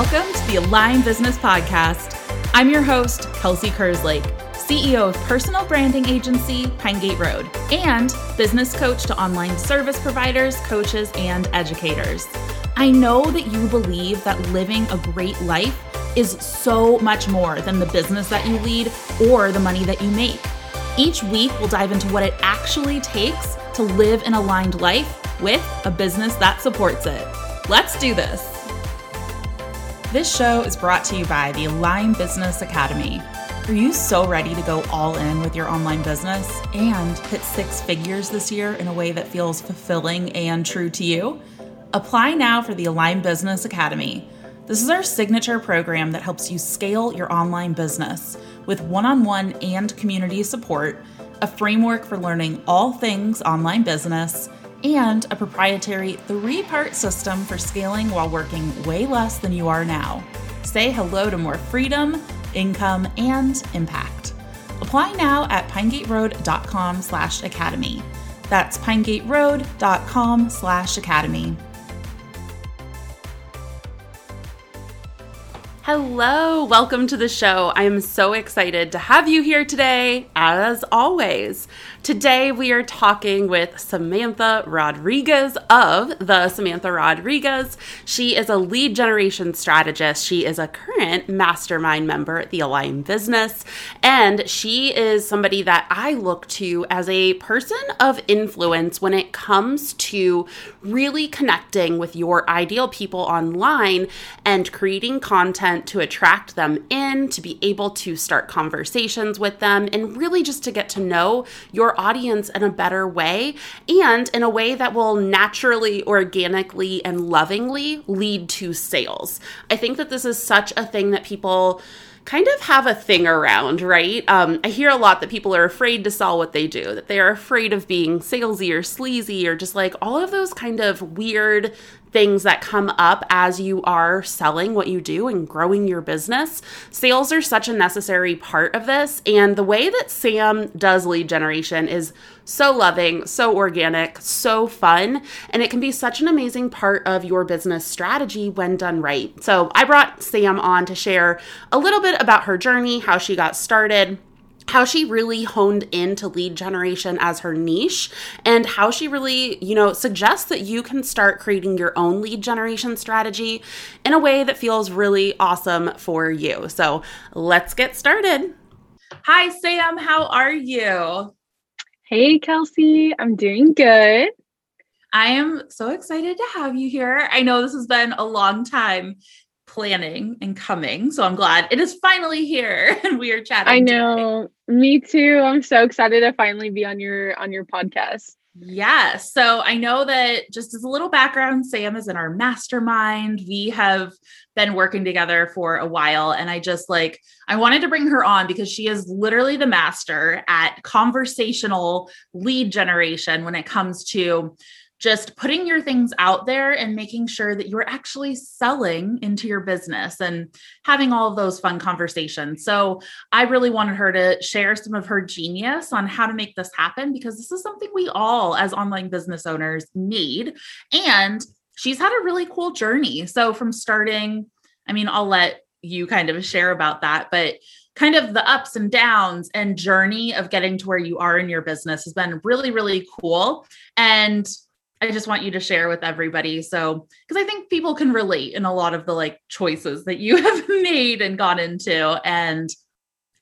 Welcome to the Align Business Podcast. I'm your host, Kelsey Kerslake, CEO of personal branding agency Pinegate Road, and business coach to online service providers, coaches, and educators. I know that you believe that living a great life is so much more than the business that you lead or the money that you make. Each week, we'll dive into what it actually takes to live an aligned life with a business that supports it. Let's do this. This show is brought to you by the Align Business Academy. Are you so ready to go all in with your online business and hit six figures this year in a way that feels fulfilling and true to you? Apply now for the Align Business Academy. This is our signature program that helps you scale your online business with one on one and community support, a framework for learning all things online business and a proprietary three part system for scaling while working way less than you are now. Say hello to more freedom, income, and impact. Apply now at pinegateroad.com slash academy. That's pinegateroad.com slash academy. Hello, welcome to the show. I am so excited to have you here today, as always. Today, we are talking with Samantha Rodriguez of the Samantha Rodriguez. She is a lead generation strategist. She is a current mastermind member at the Align Business, and she is somebody that I look to as a person of influence when it comes to really connecting with your ideal people online and creating content to attract them in, to be able to start conversations with them, and really just to get to know your audience in a better way and in a way that will naturally, organically, and lovingly lead to sales. I think that this is such a thing that people kind of have a thing around, right? Um, I hear a lot that people are afraid to sell what they do, that they are afraid of being salesy or sleazy or just like all of those kind of weird things that come up as you are selling what you do and growing your business. Sales are such a necessary part of this. And the way that Sam does lead generation is so loving, so organic, so fun. And it can be such an amazing part of your business strategy when done right. So I brought Sam on to share a little bit about her journey, how she got started how she really honed into lead generation as her niche and how she really, you know, suggests that you can start creating your own lead generation strategy in a way that feels really awesome for you. So, let's get started. Hi, Sam. How are you? Hey, Kelsey. I'm doing good. I am so excited to have you here. I know this has been a long time planning and coming. So I'm glad it is finally here and we are chatting. I know. Today. Me too. I'm so excited to finally be on your on your podcast. Yeah. So I know that just as a little background, Sam is in our mastermind. We have been working together for a while. And I just like, I wanted to bring her on because she is literally the master at conversational lead generation when it comes to just putting your things out there and making sure that you're actually selling into your business and having all of those fun conversations. So, I really wanted her to share some of her genius on how to make this happen because this is something we all, as online business owners, need. And she's had a really cool journey. So, from starting, I mean, I'll let you kind of share about that, but kind of the ups and downs and journey of getting to where you are in your business has been really, really cool. And I just want you to share with everybody. So, because I think people can relate in a lot of the like choices that you have made and gone into. And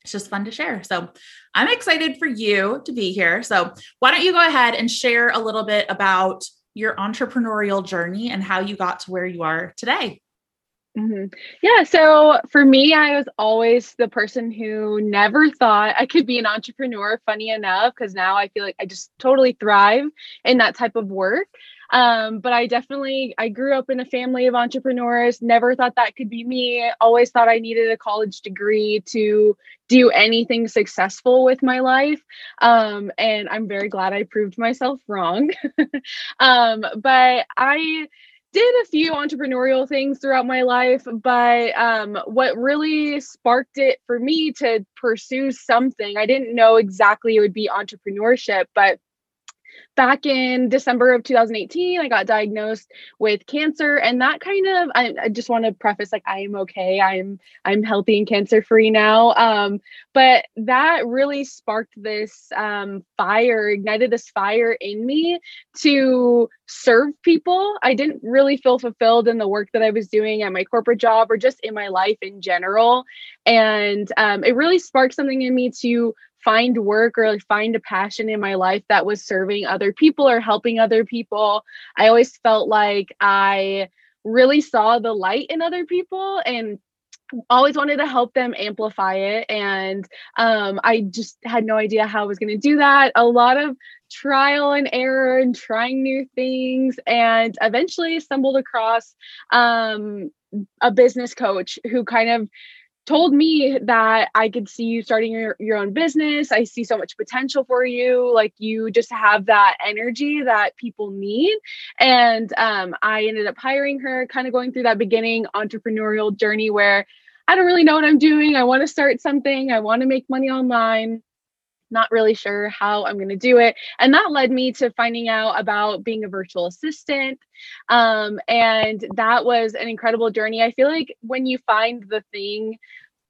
it's just fun to share. So, I'm excited for you to be here. So, why don't you go ahead and share a little bit about your entrepreneurial journey and how you got to where you are today? Mm-hmm. Yeah. So for me, I was always the person who never thought I could be an entrepreneur, funny enough, because now I feel like I just totally thrive in that type of work. Um, but I definitely I grew up in a family of entrepreneurs, never thought that could be me. Always thought I needed a college degree to do anything successful with my life. Um, and I'm very glad I proved myself wrong. um, but I did a few entrepreneurial things throughout my life, but um, what really sparked it for me to pursue something, I didn't know exactly it would be entrepreneurship, but back in December of 2018, I got diagnosed with cancer, and that kind of I, I just want to preface like I am okay. I'm I'm healthy and cancer free now. Um, but that really sparked this um, fire, ignited this fire in me to serve people. I didn't really feel fulfilled in the work that I was doing at my corporate job or just in my life in general, and um, it really sparked something in me to find work or like find a passion in my life that was serving other people or helping other people. I always felt like I really saw the light in other people and always wanted to help them amplify it and um, i just had no idea how i was going to do that a lot of trial and error and trying new things and eventually stumbled across um, a business coach who kind of told me that I could see you starting your, your own business. I see so much potential for you. Like you just have that energy that people need. And um, I ended up hiring her, kind of going through that beginning entrepreneurial journey where I don't really know what I'm doing. I want to start something, I want to make money online not really sure how I'm going to do it. And that led me to finding out about being a virtual assistant. Um, and that was an incredible journey. I feel like when you find the thing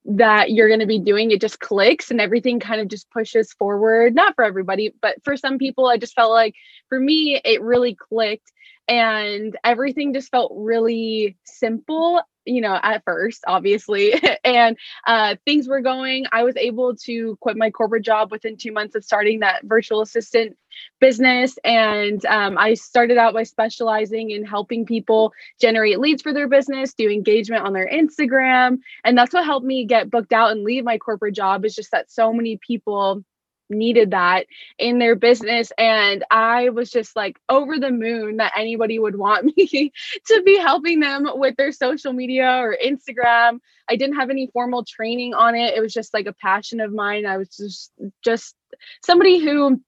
that you're going to be doing, it just clicks and everything kind of just pushes forward. Not for everybody, but for some people, I just felt like for me, it really clicked and everything just felt really simple you know at first obviously and uh, things were going. I was able to quit my corporate job within two months of starting that virtual assistant business and um, i started out by specializing in helping people generate leads for their business do engagement on their instagram and that's what helped me get booked out and leave my corporate job is just that so many people needed that in their business and i was just like over the moon that anybody would want me to be helping them with their social media or instagram. I didn't have any formal training on it. It was just like a passion of mine. I was just just somebody who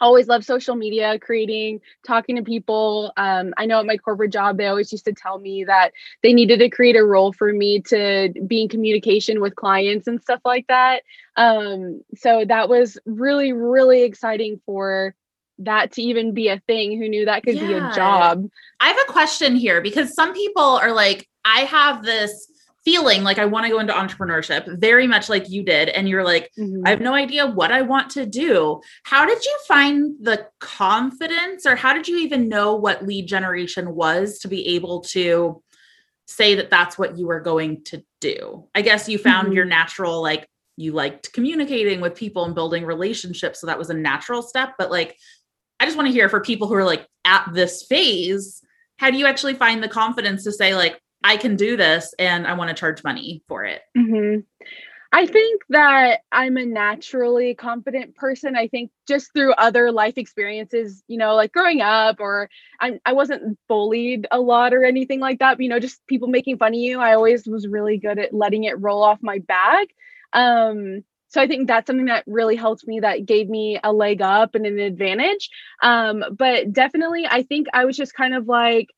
always love social media creating talking to people. Um, i know at my corporate job they always used to tell me that they needed to create a role for me to be in communication with clients and stuff like that. Um, so that was really really exciting for that to even be a thing. Who knew that could yeah. be a job? I have a question here because some people are like i have this feeling like I want to go into entrepreneurship, very much like you did. And you're like, mm-hmm. I have no idea what I want to do. How did you find the confidence, or how did you even know what lead generation was to be able to say that that's what you were going to do? I guess you found mm-hmm. your natural, like, you liked communicating with people and building relationships. So that was a natural step. But like, I just want to hear for people who are like at this phase, how do you actually find the confidence to say, like, I can do this and I want to charge money for it. Mm-hmm. I think that I'm a naturally confident person. I think just through other life experiences, you know, like growing up, or I'm, I wasn't bullied a lot or anything like that. But, you know, just people making fun of you. I always was really good at letting it roll off my back. Um, so I think that's something that really helped me. That gave me a leg up and an advantage. Um, but definitely, I think I was just kind of like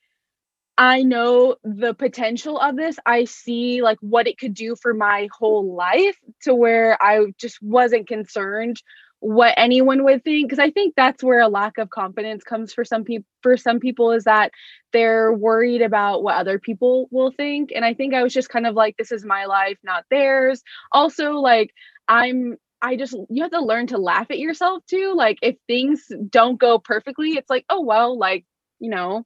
I know the potential of this. I see like what it could do for my whole life to where I just wasn't concerned what anyone would think because I think that's where a lack of confidence comes for some people for some people is that they're worried about what other people will think and I think I was just kind of like this is my life not theirs. Also like I'm I just you have to learn to laugh at yourself too. Like if things don't go perfectly, it's like, oh well, like, you know,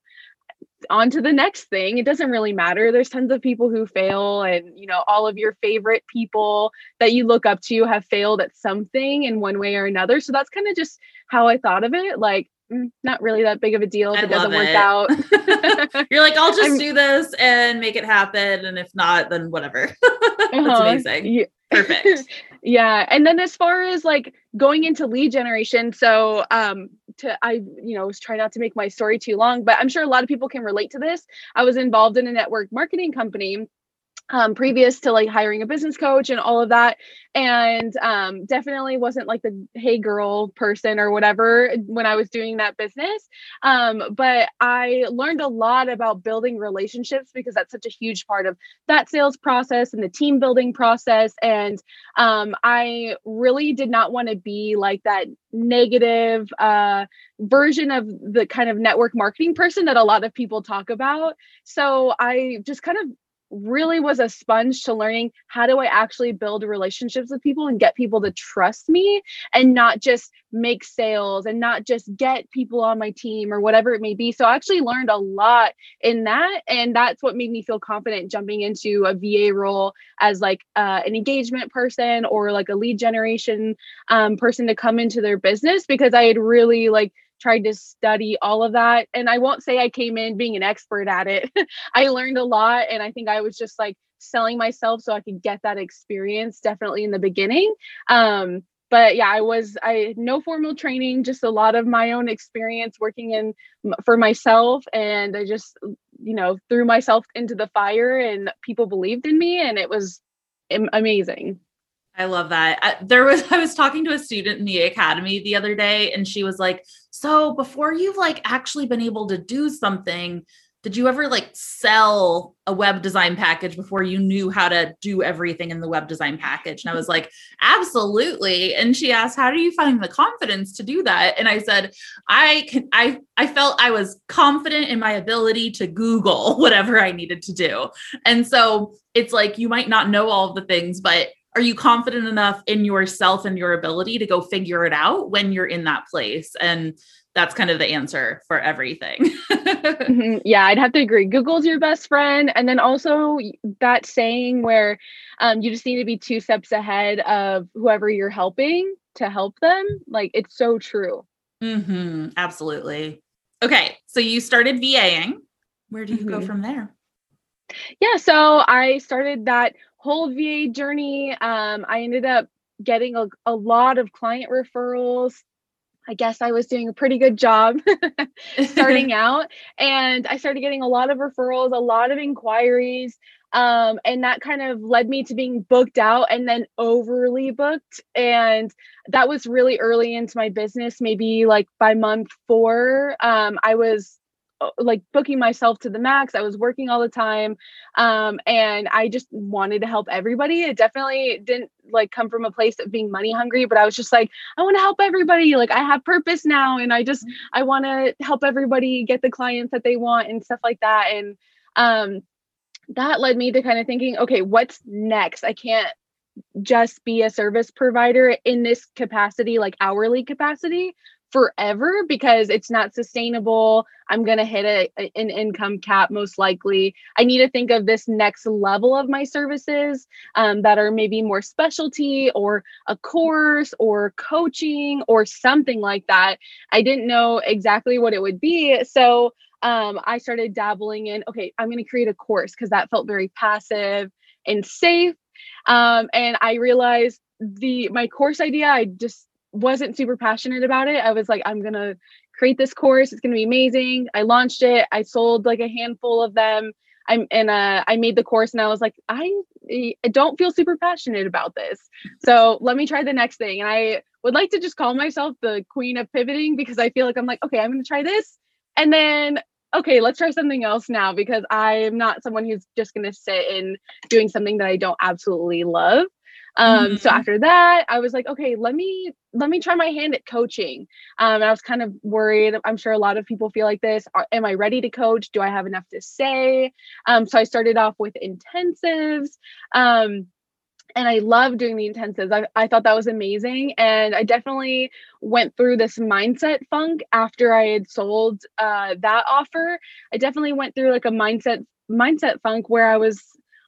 on to the next thing. It doesn't really matter. There's tons of people who fail, and you know, all of your favorite people that you look up to have failed at something in one way or another. So that's kind of just how I thought of it. Like, mm, not really that big of a deal if I it doesn't work out. You're like, I'll just I'm, do this and make it happen. And if not, then whatever. that's uh-huh. amazing. Yeah. Perfect. yeah. And then as far as like going into lead generation, so um to I, you know, was trying not to make my story too long, but I'm sure a lot of people can relate to this. I was involved in a network marketing company um, previous to like hiring a business coach and all of that. And um, definitely wasn't like the hey girl person or whatever when i was doing that business. Um, but i learned a lot about building relationships because that's such a huge part of that sales process and the team building process. And um, i really did not want to be like that negative uh, version of the kind of network marketing person that a lot of people talk about. So i just kind of really was a sponge to learning how do I actually build relationships with people and get people to trust me and not just make sales and not just get people on my team or whatever it may be. So I actually learned a lot in that. And that's what made me feel confident jumping into a VA role as like uh, an engagement person or like a lead generation um, person to come into their business because I had really like tried to study all of that. And I won't say I came in being an expert at it. I learned a lot. And I think I was just like selling myself so I could get that experience definitely in the beginning. Um, but yeah, I was, I no formal training, just a lot of my own experience working in for myself. And I just, you know, threw myself into the fire and people believed in me and it was amazing. I love that. I, there was I was talking to a student in the academy the other day and she was like, "So, before you've like actually been able to do something, did you ever like sell a web design package before you knew how to do everything in the web design package?" And I was like, "Absolutely." And she asked, "How do you find the confidence to do that?" And I said, "I can I I felt I was confident in my ability to Google whatever I needed to do." And so, it's like you might not know all of the things, but are you confident enough in yourself and your ability to go figure it out when you're in that place? And that's kind of the answer for everything. Mm-hmm. yeah i'd have to agree. Google's your best friend. And then also that saying where um, you just need to be two steps ahead of whoever you're helping to help them like it's so true. Mm-hmm. absolutely. Okay so you started vaing where do you mm-hmm. go from there? Yeah so i started that whole VA journey, um, I ended up getting a, a lot of client referrals. I guess I was doing a pretty good job starting out. And I started getting a lot of referrals, a lot of inquiries. Um, and that kind of led me to being booked out and then overly booked. And that was really early into my business, maybe like by month four. Um, I was like booking myself to the max. I was working all the time. Um, and I just wanted to help everybody. It definitely didn't like come from a place of being money hungry, but I was just like, I want to help everybody. Like I have purpose now. And I just, mm-hmm. I want to help everybody get the clients that they want and stuff like that. And um, that led me to kind of thinking, okay, what's next? I can't just be a service provider in this capacity, like hourly capacity forever because it's not sustainable. I'm going to hit a, an income cap most likely. I need to think of this next level of my services um, that are maybe more specialty or a course or coaching or something like that. I didn't know exactly what it would be. So um, I started dabbling in, okay, I'm going to create a course because that felt very passive and safe. Um, and I realized the my course idea, I just wasn't super passionate about it. I was like, I'm gonna create this course. It's gonna be amazing. I launched it. I sold like a handful of them. I'm and uh, I made the course and I was like, I, I don't feel super passionate about this. So let me try the next thing. And I would like to just call myself the queen of pivoting because I feel like I'm like, okay, I'm gonna try this. And then okay, let's try something else now because I'm not someone who's just going to sit in doing something that I don't absolutely love. Um, mm-hmm. so after that, I was like, okay, let me let me try my hand at coaching. Um, I was kind of worried. I'm sure a lot of people feel like this. Are, am I ready to coach? Do I have enough to say? Um, so I started off with intensives. Um, and I love doing the intensives. I, I thought that was amazing. And I definitely went through this mindset funk after I had sold uh, that offer. I definitely went through like a mindset mindset funk where I was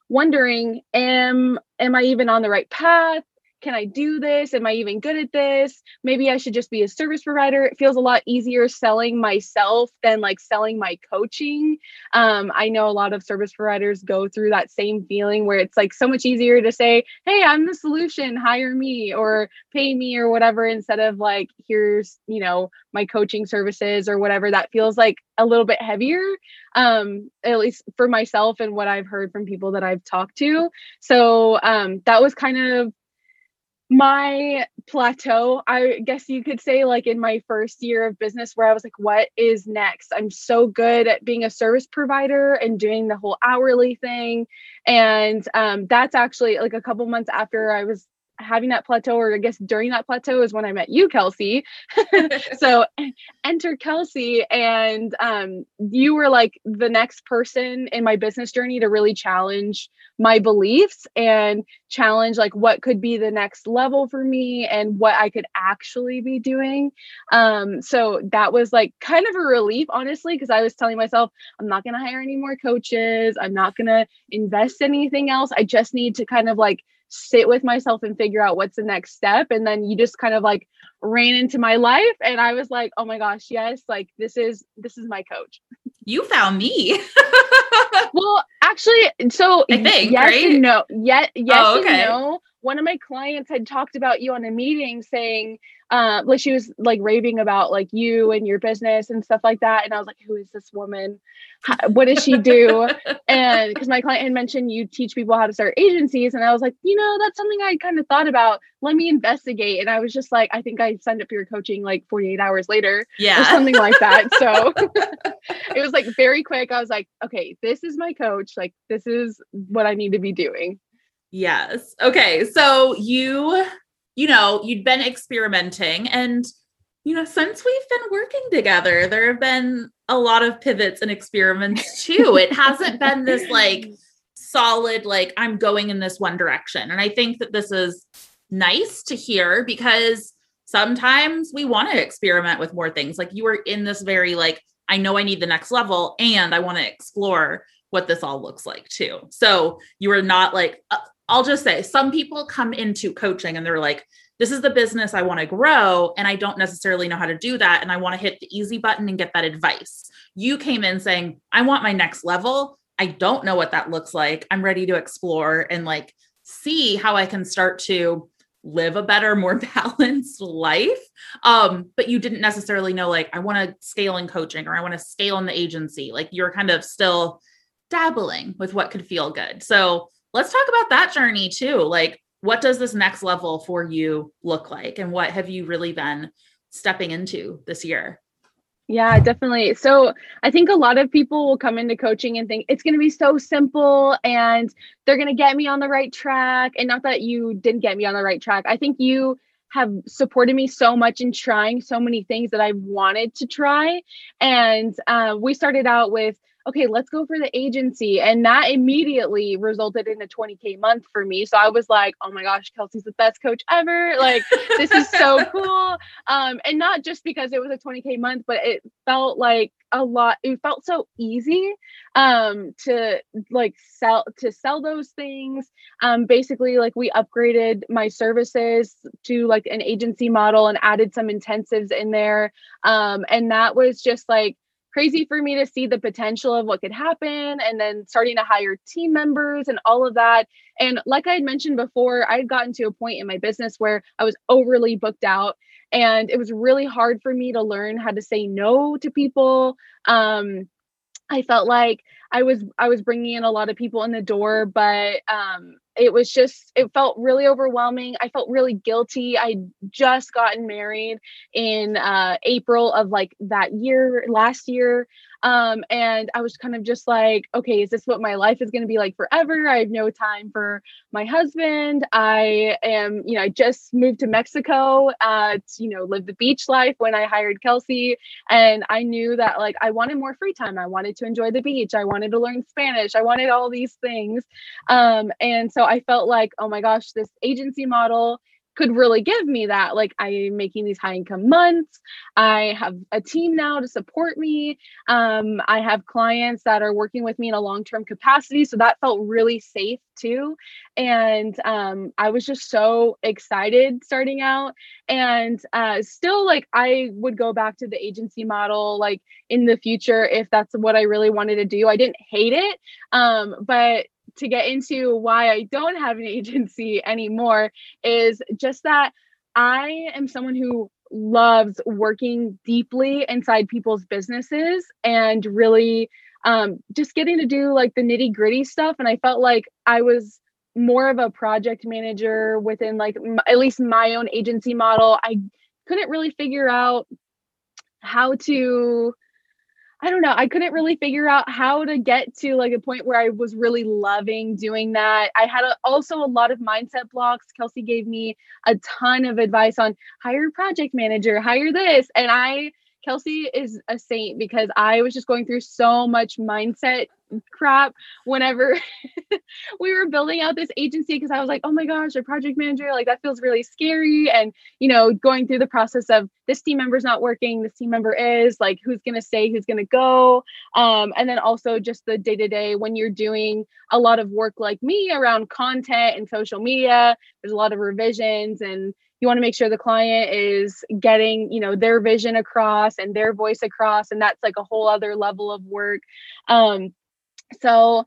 wondering am am i even on the right path can I do this? Am I even good at this? Maybe I should just be a service provider. It feels a lot easier selling myself than like selling my coaching. Um, I know a lot of service providers go through that same feeling where it's like so much easier to say, Hey, I'm the solution, hire me or pay me or whatever, instead of like, here's, you know, my coaching services or whatever. That feels like a little bit heavier, um, at least for myself and what I've heard from people that I've talked to. So um, that was kind of my plateau i guess you could say like in my first year of business where i was like what is next? I'm so good at being a service provider and doing the whole hourly thing. And um, that's actually like a couple months after i was having that plateau, or I guess during that plateau is when I met you, Kelsey. so enter Kelsey, and um, you were like the next person in my business journey to really challenge my beliefs and challenge like what could be the next level for me and what I could actually be doing. Um, so that was like kind of a relief, honestly, because I was telling myself, I'm not going to hire any more coaches. I'm not going to invest anything else. I just need to kind of like sit with myself and figure out what's the next step. And then you just kind of like ran into my life and i was like oh my gosh yes like this is this is my coach. You found me. Well actually so I think, yes right? and no yet yes Oh, okay. and no. One of my clients had talked about you on a meeting saying uh like she was like raving about like you and your business and stuff like that and i was like who is this woman? How, what does she do? And because my client had mentioned you teach people how to start agencies and i was like you know that's something i kind of thought about. Let me investigate. And i was just like i think i signed up for your coaching like 48 hours later yeah. or something like that. So it was like very quick. I was like okay this is my coach like this is what i need to be doing Yes. Okay. So you, you know, you'd been experimenting and, you know, since we've been working together, there have been a lot of pivots and experiments too. it hasn't been this like solid, like, I'm going in this one direction. And I think that this is nice to hear because sometimes we want to experiment with more things. Like you were in this very, like, I know I need the next level and I want to explore what this all looks like too. So you are not like, uh, I'll just say some people come into coaching and they're like, this is the business I want to grow. And I don't necessarily know how to do that. And I want to hit the easy button and get that advice. You came in saying, I want my next level. I don't know what that looks like. I'm ready to explore and like see how I can start to live a better, more balanced life. Um, but you didn't necessarily know, like, I want to scale in coaching or I want to scale in the agency. Like, you're kind of still dabbling with what could feel good. So, let's talk about that journey too. Like, what does this next level for you look like? And what have you really been stepping into this year? Yeah, definitely. So I think a lot of people will come into coaching and think it's going to be so simple and they're going to get me on the right track. And not that you didn't get me on the right track. I think you have supported me so much in trying so many things that I wanted to try. And uh, we started out with okay, let's go for the agency. And that immediately resulted in a 20K month for me. So I was like, oh my gosh, Kelsey's the best coach ever. Like, this is so cool. Um, and not just because it was a 20K month, but it felt like a lot, it felt so easy um to like sell to sell those things um basically like we upgraded my services to like an agency model and added some intensives in there um and that was just like crazy for me to see the potential of what could happen and then starting to hire team members and all of that. And like I had mentioned before, I had gotten to a point in my business where I was overly booked out and it was really hard for me to learn how to say no to people. Um, I felt like I was I was bringing in a lot of people in the door, but um, it was just it felt really overwhelming. I felt really guilty. I just gotten married in uh, April of like that year last year, um, and I was kind of just like, okay, is this what my life is going to be like forever? I have no time for my husband. I am, you know, I just moved to Mexico uh, to you know live the beach life when I hired Kelsey, and I knew that like I wanted more free time. I wanted to enjoy the beach. I wanted to learn Spanish. I wanted all these things. Um, and so I felt like, oh my gosh, this agency model could really give me that. Like I'm making these high income months. I have a team now to support me. Um, I have clients that are working with me in a long term capacity. So that felt really safe too. And um, I was just so excited starting out. And uh, still, like, I would go back to the agency model, like, in the future if that's what I really wanted to do. I didn't hate it. Um, but to get into why I don't have an agency anymore is just that I am someone who loves working deeply inside people's businesses and really um, just getting to do like the nitty gritty stuff. And I felt like I was more of a project manager within like m- at least my own agency model. I couldn't really figure out how to I don't know. I couldn't really figure out how to get to like a point where I was really loving doing that. I had a, also a lot of mindset blocks. Kelsey gave me a ton of advice on hire project manager, hire this. And I Kelsey is a saint because I was just going through so much mindset crap whenever we were building out this agency because I was like, oh my gosh, a project manager, like that feels really scary. And, you know, going through the process of this team member's not working, this team member is, like, who's going to stay, who's going to go. Um, and then also just the day to day when you're doing a lot of work like me around content and social media, there's a lot of revisions and you want to make sure the client is getting you know their vision across and their voice across and that's like a whole other level of work um so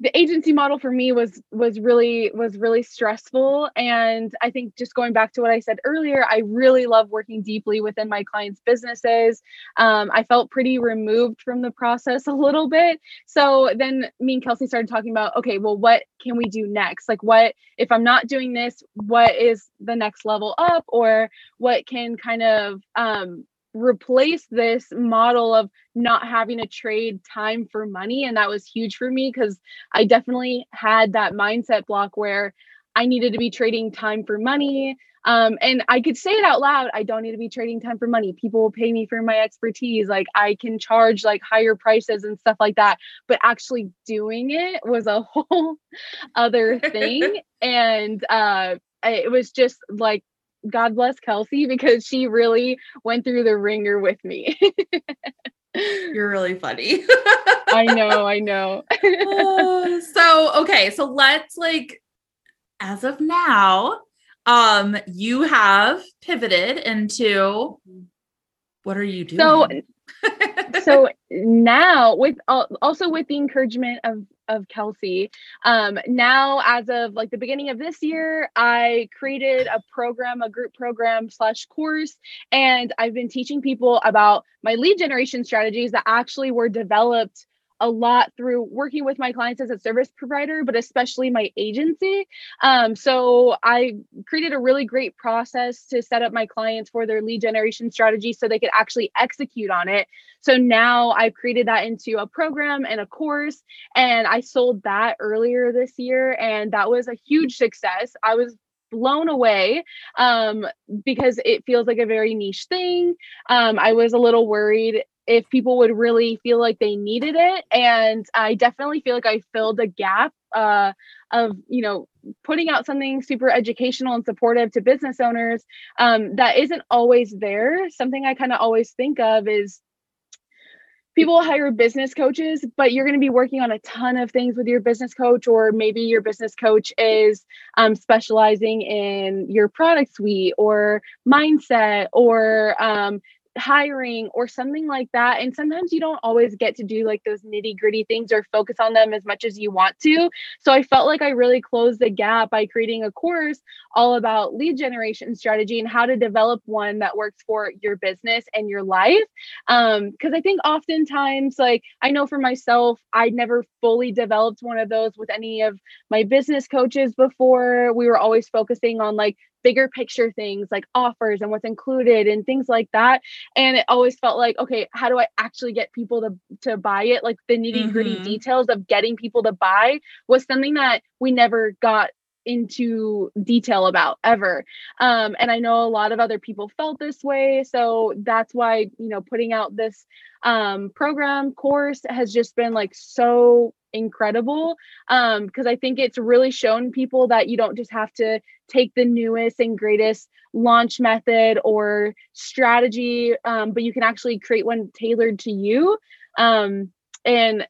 the agency model for me was was really was really stressful. And i think just going back to what i said earlier i really love working deeply within my clients businesses. Um, i felt pretty removed from the process a little bit. So then me and kelsey started talking about okay well what can we do next? Like what if i'm not doing this what is the next level up? Or what can kind of um, replace this model of not having to trade time for money and that was huge for me because i definitely had that mindset block where i needed to be trading time for money. Um, and i could say it out loud i don't need to be trading time for money. People will pay me for my expertise. Like i can charge like higher prices and stuff like that. But actually doing it was a whole other thing. And uh it was just like God bless Kelsey because she really went through the wringer with me. You're really funny. I know, I know. uh, so, okay, so let's like as of now, um you have pivoted into what are you doing? So so now with also with the encouragement of of Kelsey. Um, now, as of like the beginning of this year, I created a program, a group program slash course, and I've been teaching people about my lead generation strategies that actually were developed a lot through working with my clients as a service provider, but especially my agency. Um, so I created a really great process to set up my clients for their lead generation strategy so they could actually execute on it. So now I've created that into a program and a course, and I sold that earlier this year, and that was a huge success. I was blown away um, because it feels like a very niche thing. Um, I was a little worried if people would really feel like they needed it and i definitely feel like i filled a gap uh, of you know putting out something super educational and supportive to business owners um, that isn't always there. Something i kind of always think of is people hire business coaches but you're going to be working on a ton of things with your business coach or maybe your business coach is um, specializing in your product suite or mindset or um, hiring or something like that. And sometimes you don't always get to do like those nitty gritty things or focus on them as much as you want to. So I felt like I really closed the gap by creating a course all about lead generation strategy and how to develop one that works for your business and your life. Um, because I think oftentimes, like I know for myself, I never fully developed one of those with any of my business coaches before. We were always focusing on like bigger picture things like offers and what's included and things like that and it always felt like okay how do i actually get people to to buy it like the nitty gritty mm-hmm. details of getting people to buy was something that we never got into detail about ever. Um, and i know a lot of other people felt this way so that's why you know putting out this um, program course has just been like so incredible um because i think it's really shown people that you don't just have to take the newest and greatest launch method or strategy um, but you can actually create one tailored to you. Um, and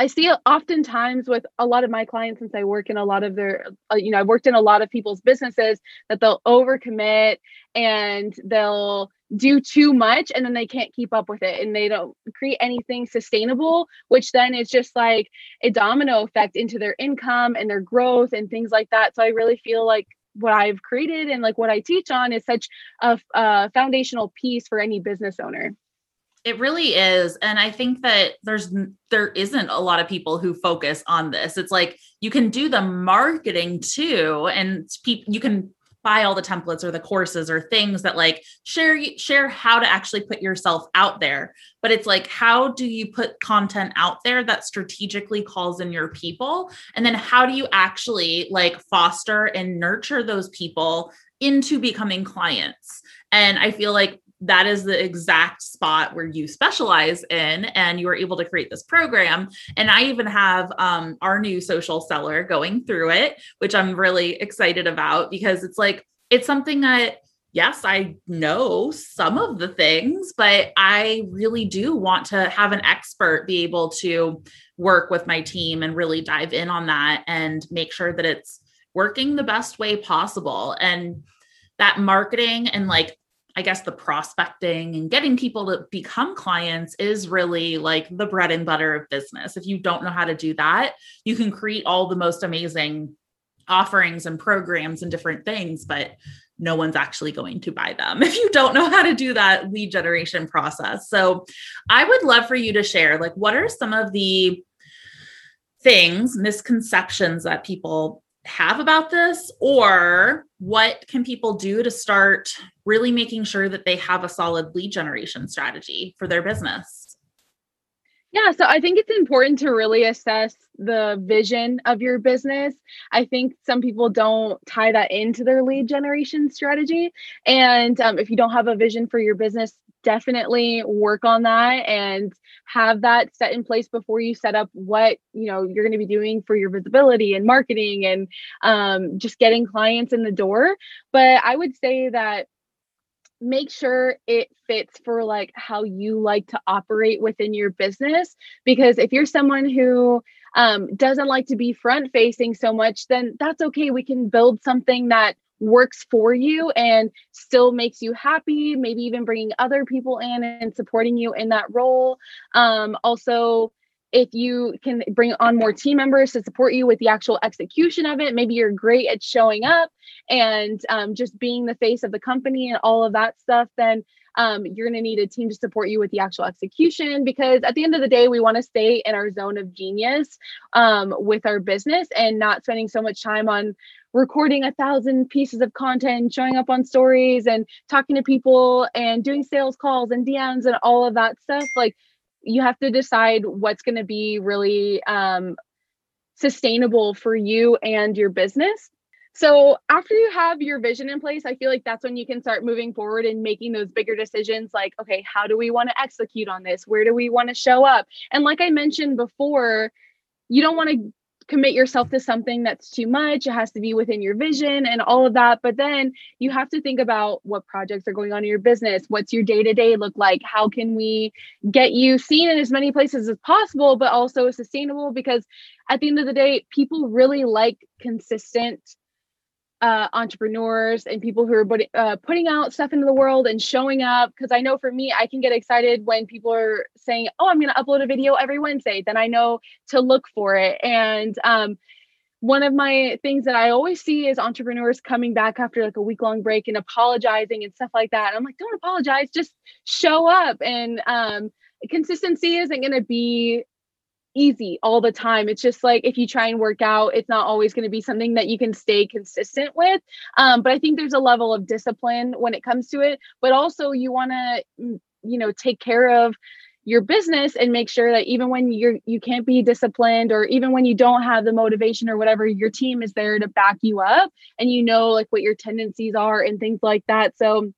I see oftentimes with a lot of my clients, since I work in a lot of their, uh, you know, I've worked in a lot of people's businesses that they'll overcommit and they'll do too much and then they can't keep up with it and they don't create anything sustainable, which then is just like a domino effect into their income and their growth and things like that. So I really feel like what I've created and like what I teach on is such a, a foundational piece for any business owner. It really is. And I think that there's there isn't a lot of people who focus on this. It's like you can do the marketing too and people you can buy all the templates or the courses or things that like share share how to actually put yourself out there but it's like how do you put content out there that strategically calls in your people and then how do you actually like foster and nurture those people into becoming clients and i feel like that is the exact spot where you specialize in and you are able to create this program. And i even have um, our new social seller going through it which i'm really excited about because it's like it's something that yes i know some of the things but i really do want to have an expert be able to work with my team and really dive in on that and make sure that it's working the best way possible. And that marketing and like I guess the prospecting and getting people to become clients is really like the bread and butter of business. If you don't know how to do that, you can create all the most amazing offerings and programs and different things, but no one's actually going to buy them if you don't know how to do that lead generation process. So, I would love for you to share like what are some of the things, misconceptions that people have about this or what can people do to start really making sure that they have a solid lead generation strategy for their business? Yeah so i think it's important to really assess the vision of your business. I think some people don't tie that into their lead generation strategy. And um, if you don't have a vision for your business definitely work on that and have that set in place before you set up what you know you're going to be doing for your visibility and marketing and um, just getting clients in the door. But i would say that make sure it fits for like how you like to operate within your business because if you're someone who um, doesn't like to be front facing so much then that's okay. We can build something that works for you and still makes you happy, maybe even bringing other people in and supporting you in that role. Um, also, if you can bring on more team members to support you with the actual execution of it, maybe you're great at showing up and um, just being the face of the company and all of that stuff, then um, you're going to need a team to support you with the actual execution because at the end of the day, we want to stay in our zone of genius um, with our business and not spending so much time on recording a thousand pieces of content, showing up on stories and talking to people and doing sales calls and DMs and all of that stuff. Like you have to decide what's going to be really um, sustainable for you and your business. So after you have your vision in place, I feel like that's when you can start moving forward and making those bigger decisions like, okay, how do we want to execute on this? Where do we want to show up? And like I mentioned before, you don't want to commit yourself to something that's too much. It has to be within your vision and all of that. But then you have to think about what projects are going on in your business. What's your day to day look like? How can we get you seen in as many places as possible, but also sustainable? Because at the end of the day, people really like consistent uh, entrepreneurs and people who are put, uh, putting out stuff into the world and showing up. Because I know for me, I can get excited when people are saying, "Oh, I'm going to upload a video every Wednesday." Then I know to look for it. And um, one of my things that I always see is entrepreneurs coming back after like a week long break and apologizing and stuff like that. And I'm like, don't apologize, just show up. And um, consistency isn't going to be easy all the time. It's just like if you try and work out, it's not always going to be something that you can stay consistent with. Um, but I think there's a level of discipline when it comes to it. But also, you want to, mm, you know, take care of your business and make sure that even when you're you can't be disciplined or even when you don't have the motivation or whatever your team is there to back you up and you know like what your tendencies are and things like that so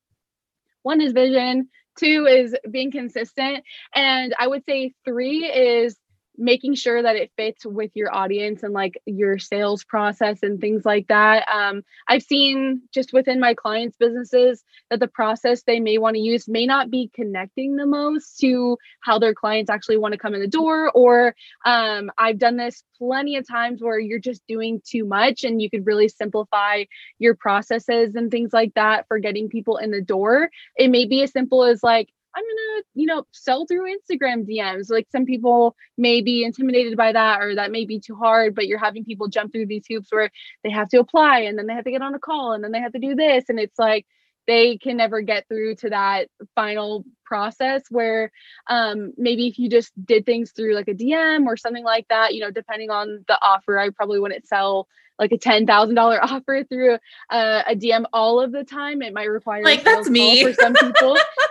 one is vision two is being consistent and i would say three is making sure that it fits with your audience and like your sales process and things like that. Um, I've seen just within my clients' businesses that the process they may want to use may not be connecting the most to how their clients actually want to come in the door. Or um, I've done this plenty of times where you're just doing too much and you could really simplify your processes and things like that for getting people in the door. It may be as simple as like, I'm gonna, you know, sell through Instagram DMs. Like some people may be intimidated by that, or that may be too hard, but you're having people jump through these hoops where they have to apply and then they have to get on a call and then they have to do this. And it's like they can never get through to that final process where um, maybe if you just did things through like a DM or something like that, you know, depending on the offer, I probably wouldn't sell like a ten thousand dollar offer through a, a, DM all of the time. It might require like that's me for some people.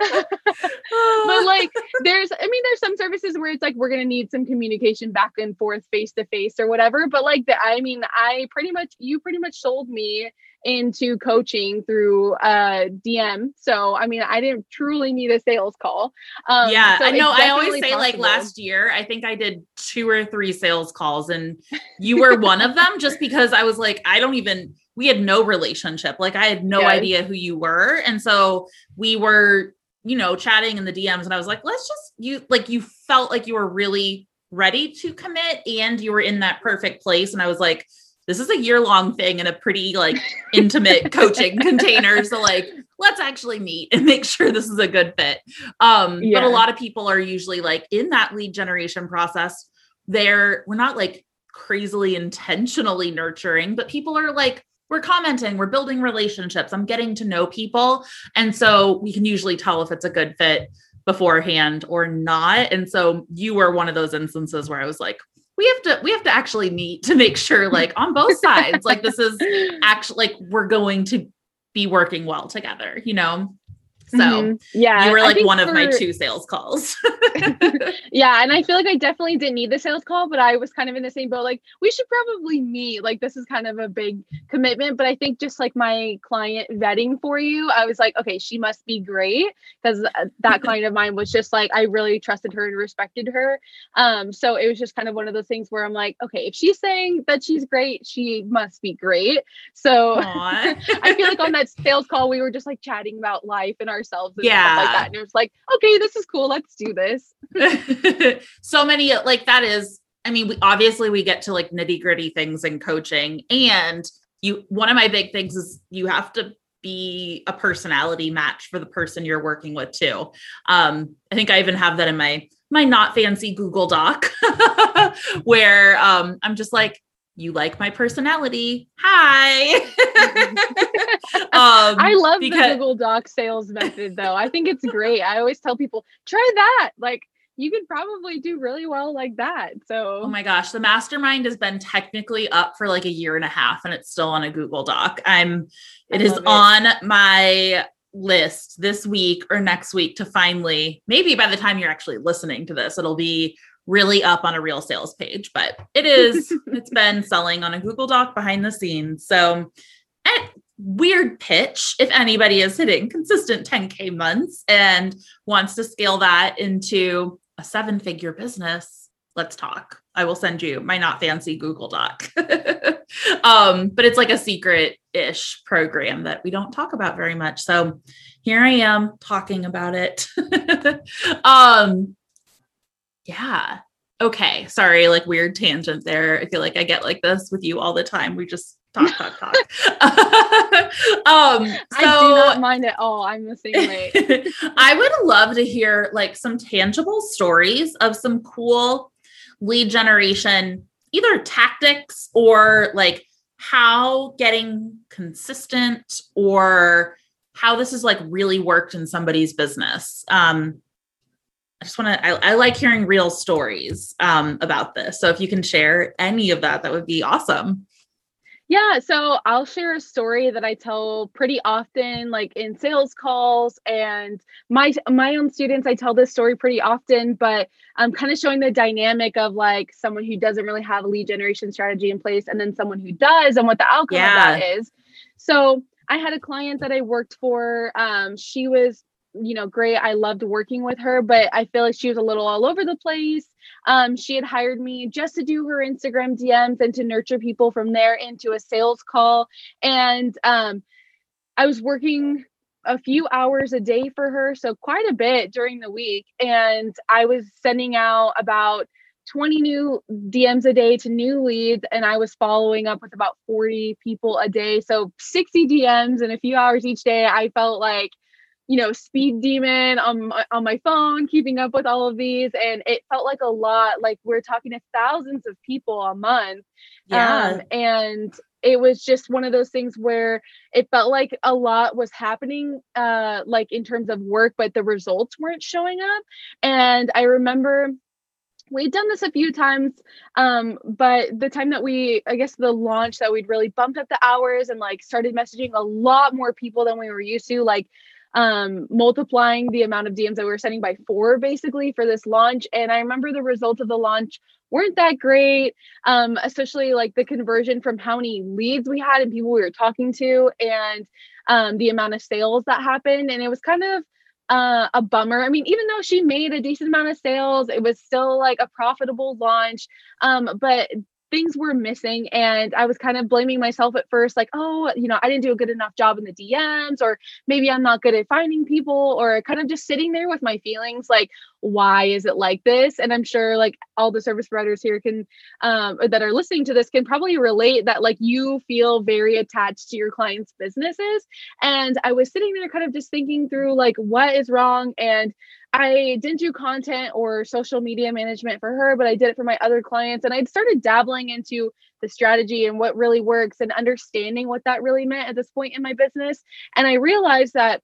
but like there's I mean there's some services where it's like we're gonna need some communication back and forth face to face or whatever. But like the, I mean I pretty much you pretty much sold me into coaching through uh DM. So I mean I didn't truly need a sales call. Um, yeah, so I know. I always say possible. like last year I think I did two or three sales calls and you were one of them just because I was like I don't even we had no relationship. Like I had no yes. idea who you were. And so we were, you know, chatting in the DMs and I was like, let's just you like you felt like you were really ready to commit and you were in that perfect place. And I was like, this is a year long thing in a pretty like intimate coaching container. So like, let's actually meet and make sure this is a good fit. Um, yeah. but a lot of people are usually like in that lead generation process, they're we're not like crazily intentionally nurturing, but people are like, we're commenting, we're building relationships, I'm getting to know people. And so we can usually tell if it's a good fit beforehand or not. And so you were one of those instances where I was like, we have to we have to actually meet to make sure like on both sides like this is actually like we're going to be working well together you know so mm-hmm. yeah, you were like one for... of my two sales calls. yeah, and I feel like I definitely didn't need the sales call, but I was kind of in the same boat. Like we should probably meet. Like this is kind of a big commitment, but I think just like my client vetting for you, I was like, okay, she must be great because uh, that client of mine was just like I really trusted her and respected her. Um, so it was just kind of one of those things where I'm like, okay, if she's saying that she's great, she must be great. So I feel like on that sales call, we were just like chatting about life and our ourselves and yeah. stuff like that. And it was like, okay, this is cool. Let's do this. so many like that is, I mean, we obviously we get to like nitty gritty things in coaching. And you one of my big things is you have to be a personality match for the person you're working with too. Um, I think I even have that in my my not fancy Google Doc where um, I'm just like, you like my personality. Hi. um, I love because- the Google Doc sales method though. I think it's great. I always tell people, try that. Like you could probably do really well like that. So, oh my gosh, the mastermind has been technically up for like a year and a half and it's still on a Google Doc. I'm, it is it. on my list this week or next week to finally, maybe by the time you're actually listening to this, it'll be really up on a real sales page, but it is, it's been selling on a Google Doc behind the scenes. So, at weird pitch if anybody is hitting consistent 10K months and wants to scale that into a seven figure business, let's talk. I will send you my not fancy Google Doc. um, but it's like a secret ish program that we don't talk about very much. So here I am talking about it. um, yeah. Okay. Sorry, like weird tangent there. I feel like I get like this with you all the time. We just talk, talk, talk. um, so, I do not mind at all. I'm the same way. I would love to hear like some tangible stories of some cool lead generation, either tactics or like how getting consistent or how this has like really worked in somebody's business. Um, I just want to, I, I, like hearing real stories um, about this. So if you can share any of that, that would be awesome. Yeah, so I'll share a story that I tell pretty often, like in sales calls and my my own students. I tell this story pretty often, but I'm kind of showing the dynamic of like someone who doesn't really have a lead generation strategy in place, and then someone who does, and what the outcome yeah. of that is. So I had a client that I worked for. Um, she was you know, great. I loved working with her, but I feel like she was a little all over the place. Um, she had hired me just to do her Instagram DMs and to nurture people from there into a sales call. And um, I was working a few hours a day for her, so quite a bit during the week. And I was sending out about 20 new DMs a day to new leads, and I was following up with about 40 people a day. So 60 DMs in a few hours each day. I felt like, you know, speed demon on my, on my phone, keeping up with all of these, and it felt like a lot. Like we're talking to thousands of people a month, yeah. Um, and it was just one of those things where it felt like a lot was happening uh like in terms of work but the results weren't showing up and i remember we'd done this a few times um, but the time that we i guess the launch that we'd really bumped up the hours and like started messaging a lot more people than we were used to like um, multiplying the amount of dms that we were sending by four basically for this launch and i remember the results of the launch weren't that great um, especially like the conversion from how many leads we had and people we were talking to and um, the amount of sales that happened and it was kind of uh, a bummer. I mean, even though she made a decent amount of sales, it was still like a profitable launch. Um, but things were missing and i was kind of blaming myself at first like oh you know i didn't do a good enough job in the dms or maybe i'm not good at finding people or kind of just sitting there with my feelings like why is it like this and i'm sure like all the service providers here can um that are listening to this can probably relate that like you feel very attached to your clients businesses and i was sitting there kind of just thinking through like what is wrong and I didn't do content or social media management for her, but I did it for my other clients. And I'd started dabbling into the strategy and what really works and understanding what that really meant at this point in my business. And I realized that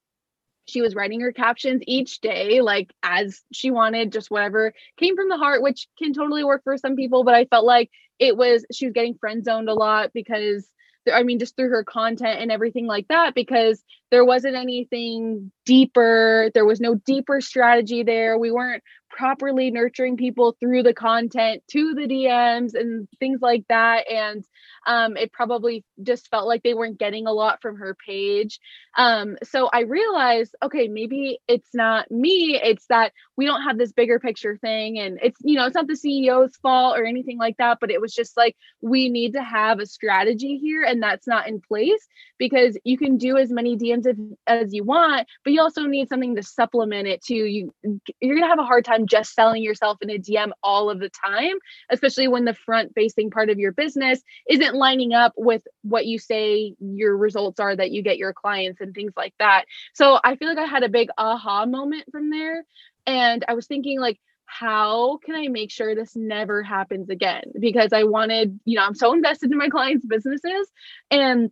she was writing her captions each day, like as she wanted, just whatever came from the heart, which can totally work for some people. But I felt like it was, she was getting friend zoned a lot because I mean, just through her content and everything like that, because there wasn't anything deeper. There was no deeper strategy there. We weren't properly nurturing people through the content to the DMs and things like that. And um, it probably just felt like they weren't getting a lot from her page. Um, so I realized, okay, maybe it's not me. It's that we don't have this bigger picture thing. And it's, you know, it's not the CEO's fault or anything like that, but it was just like, we need to have a strategy here. And that's not in place because you can do as many DMs as, you want, but you also need something to supplement it to you. You're going to have a hard time just selling yourself in a DM all of the time, especially when the front facing part of your business isn't lining up with what you say your results are that you get your clients and things like that. So I feel like I had a big aha moment from there. And I was thinking, like, how can I make sure this never happens again? Because I wanted, you know, I'm so invested in my clients' businesses and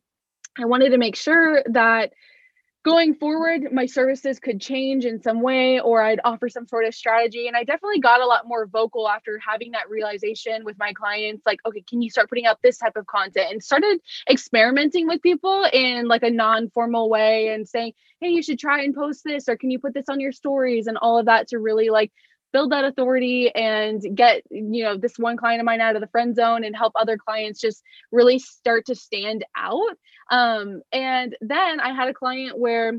I wanted to make sure that going forward my services could change in some way or i'd offer some sort of strategy. And i definitely got a lot more vocal after having that realization with my clients like okay can you start putting out this type of content? and started experimenting with people in like a non-formal way and saying hey you should try and post this or can you put this on your stories? and all of that to really like build that authority and get you know this one client of mine out of the friend zone and help other clients just really start to stand out. Um, and then i had a client where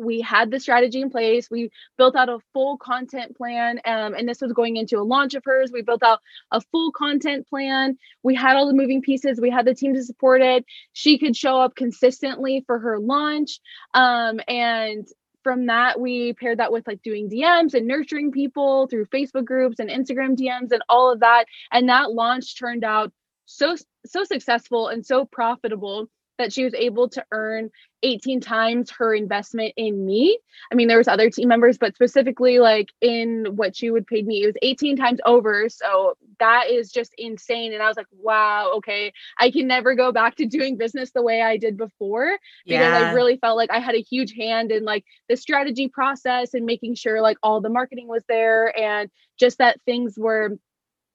we had the strategy in place. We built out a full content plan um, and this was going into a launch of hers. We built out a full content plan. We had all the moving pieces. We had the team to support it. She could show up consistently for her launch um, and from that we paired that with like doing dms and nurturing people through facebook groups and instagram dms and all of that. And that launch turned out so so successful and so profitable that she was able to earn 18 times her investment in me. I mean, there was other team members, but specifically like in what she would pay me, it was 18 times over. So that is just insane. And I was like, wow, okay, I can never go back to doing business the way I did before because yeah. I really felt like I had a huge hand in like the strategy process and making sure like all the marketing was there and just that things were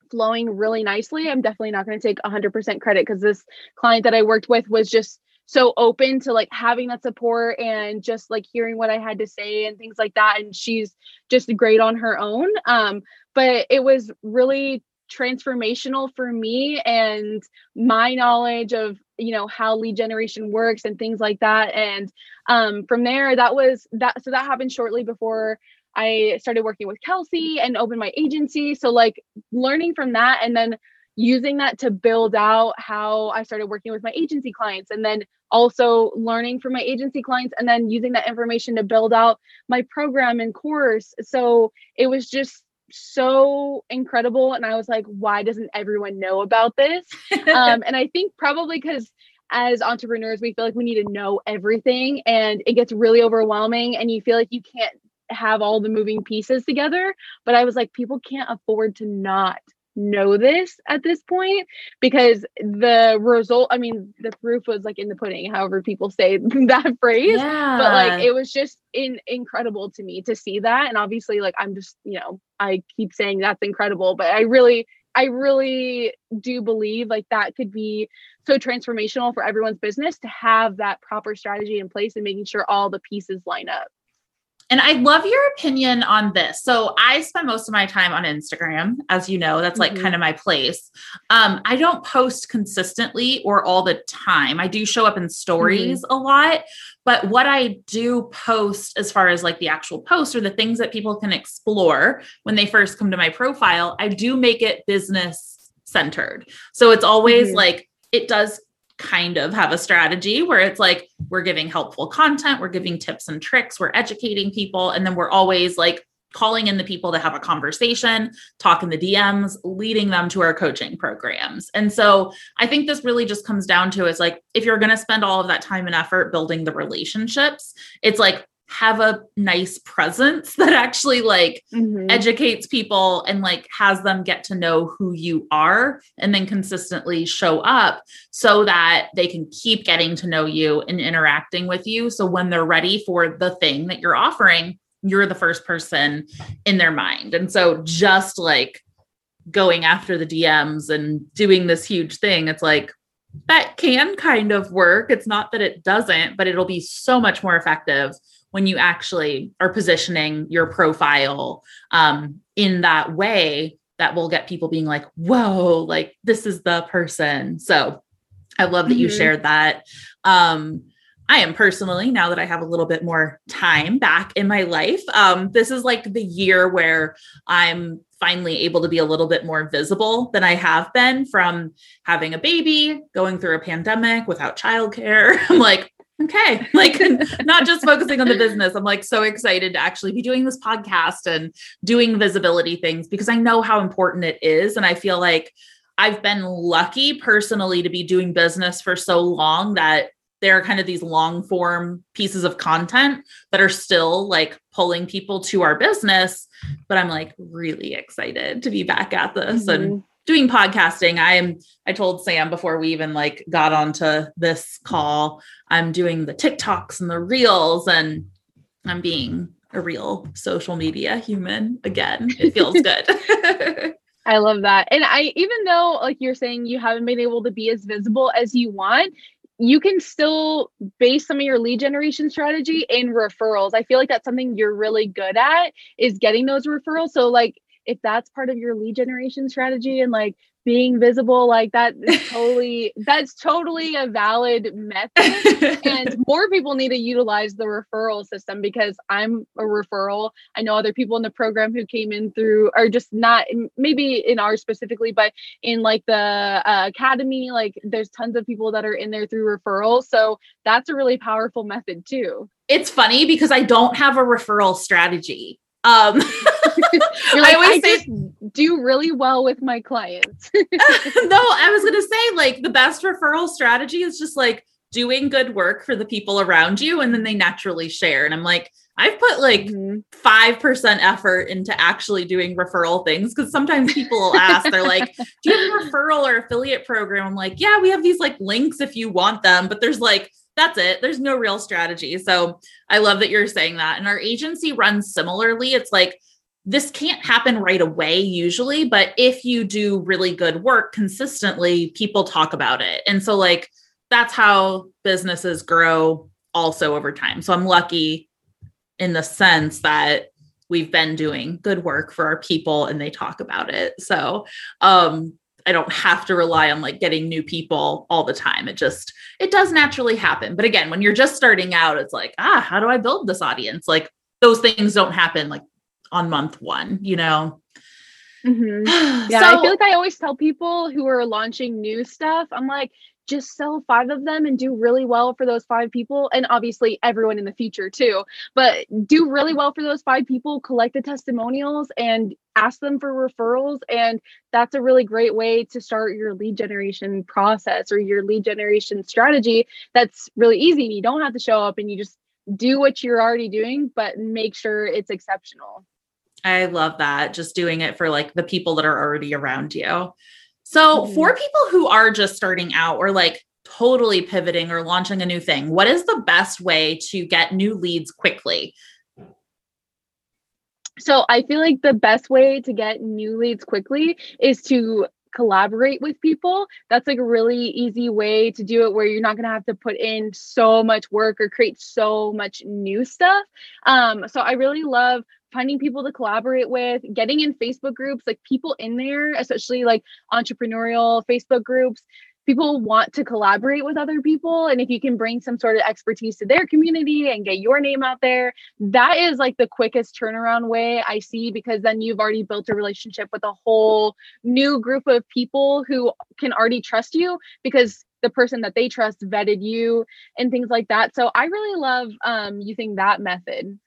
flowing really nicely. I'm definitely not going to take 100% credit because this client that I worked with was just so open to like having that support and just like hearing what I had to say and things like that. And she's just great on her own. Um, but it was really transformational for me and my knowledge of you know how lead generation works and things like that and um from there that was that so that happened shortly before I started working with Kelsey and opened my agency. So like learning from that and then using that to build out how I started working with my agency clients and then also learning from my agency clients and then using that information to build out my program and course. So it was just so incredible and I was like why doesn't everyone know about this? um, and I think probably cuz as entrepreneurs we feel like we need to know everything and it gets really overwhelming and you feel like you can't have all the moving pieces together but I was like people can't afford to not know this at this point because the result i mean the proof was like in the pudding however people say that phrase yeah. but like it was just in incredible to me to see that and obviously like i'm just you know i keep saying that's incredible but i really i really do believe like that could be so transformational for everyone's business to have that proper strategy in place and making sure all the pieces line up and I love your opinion on this. So I spend most of my time on Instagram, as you know, that's like mm-hmm. kind of my place. Um, I don't post consistently or all the time. I do show up in stories mm-hmm. a lot, but what I do post as far as like the actual post or the things that people can explore when they first come to my profile, I do make it business centered. So it's always mm-hmm. like it does kind of have a strategy where it's like we're giving helpful content, we're giving tips and tricks, we're educating people, and then we're always like calling in the people to have a conversation, talking the DMs, leading them to our coaching programs. And so I think this really just comes down to is like if you're going to spend all of that time and effort building the relationships, it's like have a nice presence that actually like mm-hmm. educates people and like has them get to know who you are and then consistently show up so that they can keep getting to know you and interacting with you. So when they're ready for the thing that you're offering you're the first person in their mind. And so just like going after the DMs and doing this huge thing it's like that can kind of work. It's not that it doesn't but it'll be so much more effective when you actually are positioning your profile um, in that way that will get people being like, whoa, like this is the person. So I love that mm-hmm. you shared that. Um, I am personally, now that I have a little bit more time back in my life, um, this is like the year where I'm finally able to be a little bit more visible than I have been from having a baby, going through a pandemic without childcare. I'm like, okay. Like not just focusing on the business. I'm like so excited to actually be doing this podcast and doing visibility things because i know how important it is. And i feel like i've been lucky personally to be doing business for so long that there are kind of these long form pieces of content that are still like pulling people to our business. But i'm like really excited to be back at this mm-hmm. and doing podcasting i'm i told sam before we even like got onto this call i'm doing the tiktoks and the reels and i'm being a real social media human again it feels good I love that. And I even though like you're saying you haven't been able to be as visible as you want, you can still base some of your lead generation strategy in referrals. I feel like that's something you're really good at is getting those referrals. So like if that's part of your lead generation strategy and like being visible like that is totally that's totally a valid method. And more people need to utilize the referral system because i'm a referral. I know other people in the program who came in through or just not maybe in ours specifically but in like the uh, academy like there's tons of people that are in there through referrals. So that's a really powerful method too. It's funny because i don't have a referral strategy um, like, I always I say, do really well with my clients. no, I was gonna say like the best referral strategy is just like doing good work for the people around you, and then they naturally share. And I'm like, I've put like mm-hmm. 5 percent effort into actually doing referral things because sometimes people will ask, they're like, "Do you have a referral or affiliate program?" I'm like, "Yeah, we have these like links if you want them," but there's like that's it. There's no real strategy. So I love that you're saying that. And our agency runs similarly. It's like this can't happen right away usually, but if you do really good work consistently, people talk about it. And so, like, that's how businesses grow also over time. So I'm lucky in the sense that we've been doing good work for our people and they talk about it. So, um, I don't have to rely on like getting new people all the time. It just it does naturally happen. But again, when you're just starting out, it's like, ah, how do I build this audience? Like those things don't happen like on month one, you know? Mm-hmm. Yeah, so, I feel like I always tell people who are launching new stuff, I'm like, just sell five of them and do really well for those five people and obviously everyone in the future too but do really well for those five people collect the testimonials and ask them for referrals and that's a really great way to start your lead generation process or your lead generation strategy. That's really easy. You don't have to show up and you just do what you're already doing but make sure it's exceptional. I love that just doing it for like the people that are already around you so, mm-hmm. for people who are just starting out or like totally pivoting or launching a new thing, what is the best way to get new leads quickly? So, I feel like the best way to get new leads quickly is to collaborate with people. That's like a really easy way to do it where you're not going to have to put in so much work or create so much new stuff. Um, so I really love finding people to collaborate with, getting in Facebook groups, like people in there, especially like entrepreneurial Facebook groups. People want to collaborate with other people. And if you can bring some sort of expertise to their community and get your name out there, that is like the quickest turnaround way I see because then you've already built a relationship with a whole new group of people who can already trust you because the person that they trust vetted you and things like that. So I really love um, using that method.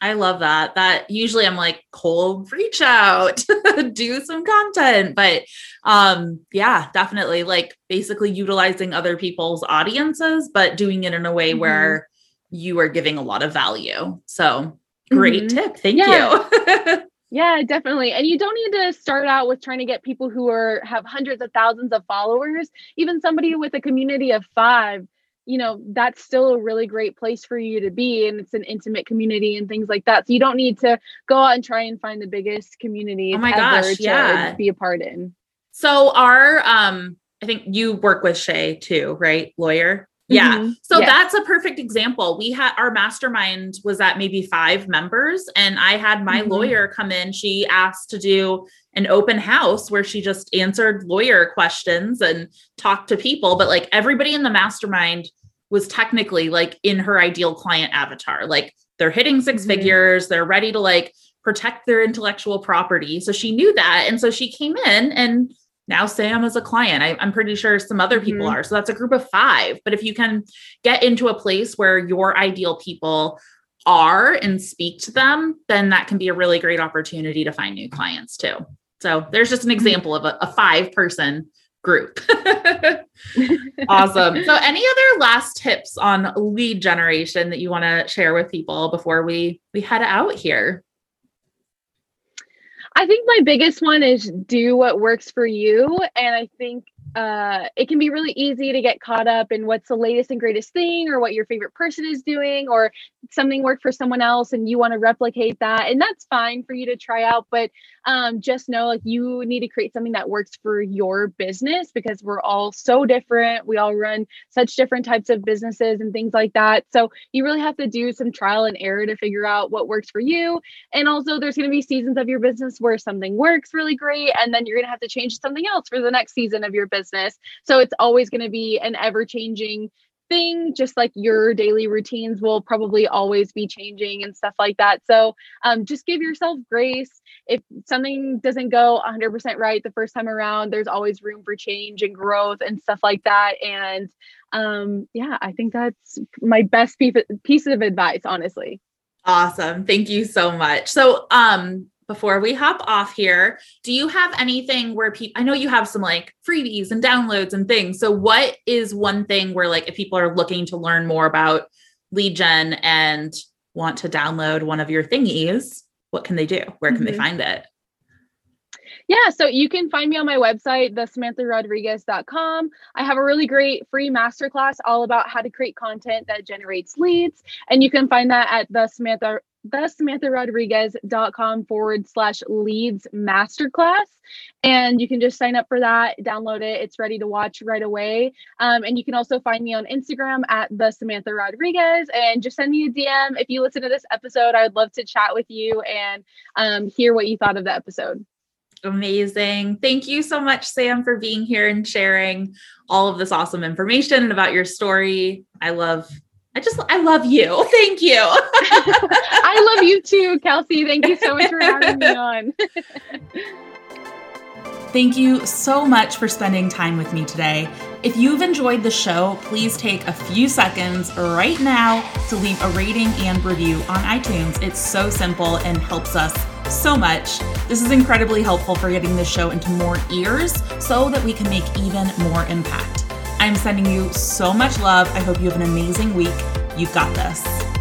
I love that. That usually I'm like cold reach out, do some content. But um yeah, definitely like basically utilizing other people's audiences, but doing it in a way mm-hmm. where you are giving a lot of value. So great mm-hmm. tip. Thank yeah. you. yeah, definitely. And you don't need to start out with trying to get people who are have hundreds of thousands of followers. Even somebody with a community of five you know that's still a really great place for you to be and it's an intimate community and things like that. So you don't need to go out and try and find the biggest community oh my gosh yeah. be a part in. So our um i think you work with shay too right? Lawyer yeah. Mm-hmm. So yes. that's a perfect example. We had our mastermind was at maybe five members, and I had my mm-hmm. lawyer come in. She asked to do an open house where she just answered lawyer questions and talked to people. But like everybody in the mastermind was technically like in her ideal client avatar. Like they're hitting 6 mm-hmm. figures, they're ready to like protect their intellectual property. So she knew that. And so she came in and now Sam is a client. I, am pretty sure some other people mm-hmm. are. So that's a group of five. But if you can get into a place where your ideal people are and speak to them, then that can be a really great opportunity to find new clients too. So there's just an mm-hmm. example of a, a five person group. awesome. So any other last tips on lead generation that you want to share with people before we we head out here? I think my biggest one is do what works for you. And I think uh, it can be really easy to get caught up in what's the latest and greatest thing or what your favorite person is doing or something worked for someone else and you want to replicate that and that's fine for you to try out but um, just know like you need to create something that works for your business because we're all so different. We all run such different types of businesses and things like that. So you really have to do some trial and error to figure out what works for you. And also there's going to be seasons of your business where something works really great and then you're going to have to change something else for the next season of your business. So it's always going to be an ever changing thing just like your daily routines will probably always be changing and stuff like that. So um, just give yourself grace. If something doesn't go 100% right the first time around there's always room for change and growth and stuff like that. And um, yeah i think that's my best piece of advice honestly. Awesome. Thank you so much. So um before we hop off here, do you have anything where people, I know you have some like freebies and downloads and things. So, what is one thing where, like, if people are looking to learn more about lead gen and want to download one of your thingies, what can they do? Where can mm-hmm. they find it? Yeah, so you can find me on my website, thesamantharodriguez.com. I have a really great free masterclass all about how to create content that generates leads. And you can find that at the Samantha thesamantharodriguez.com forward slash leads masterclass. And you can just sign up for that, download it. It's ready to watch right away. Um, and you can also find me on Instagram at the Samantha Rodriguez and just send me a DM. If you listen to this episode, I would love to chat with you and um, hear what you thought of the episode. Amazing. Thank you so much, Sam, for being here and sharing all of this awesome information about your story. I love I just, I love you. Thank you. I love you too, Kelsey. Thank you so much for having me on. Thank you so much for spending time with me today. If you've enjoyed the show, please take a few seconds right now to leave a rating and review on iTunes. It's so simple and helps us so much. This is incredibly helpful for getting this show into more ears so that we can make even more impact. I'm sending you so much love. I hope you have an amazing week. You've got this.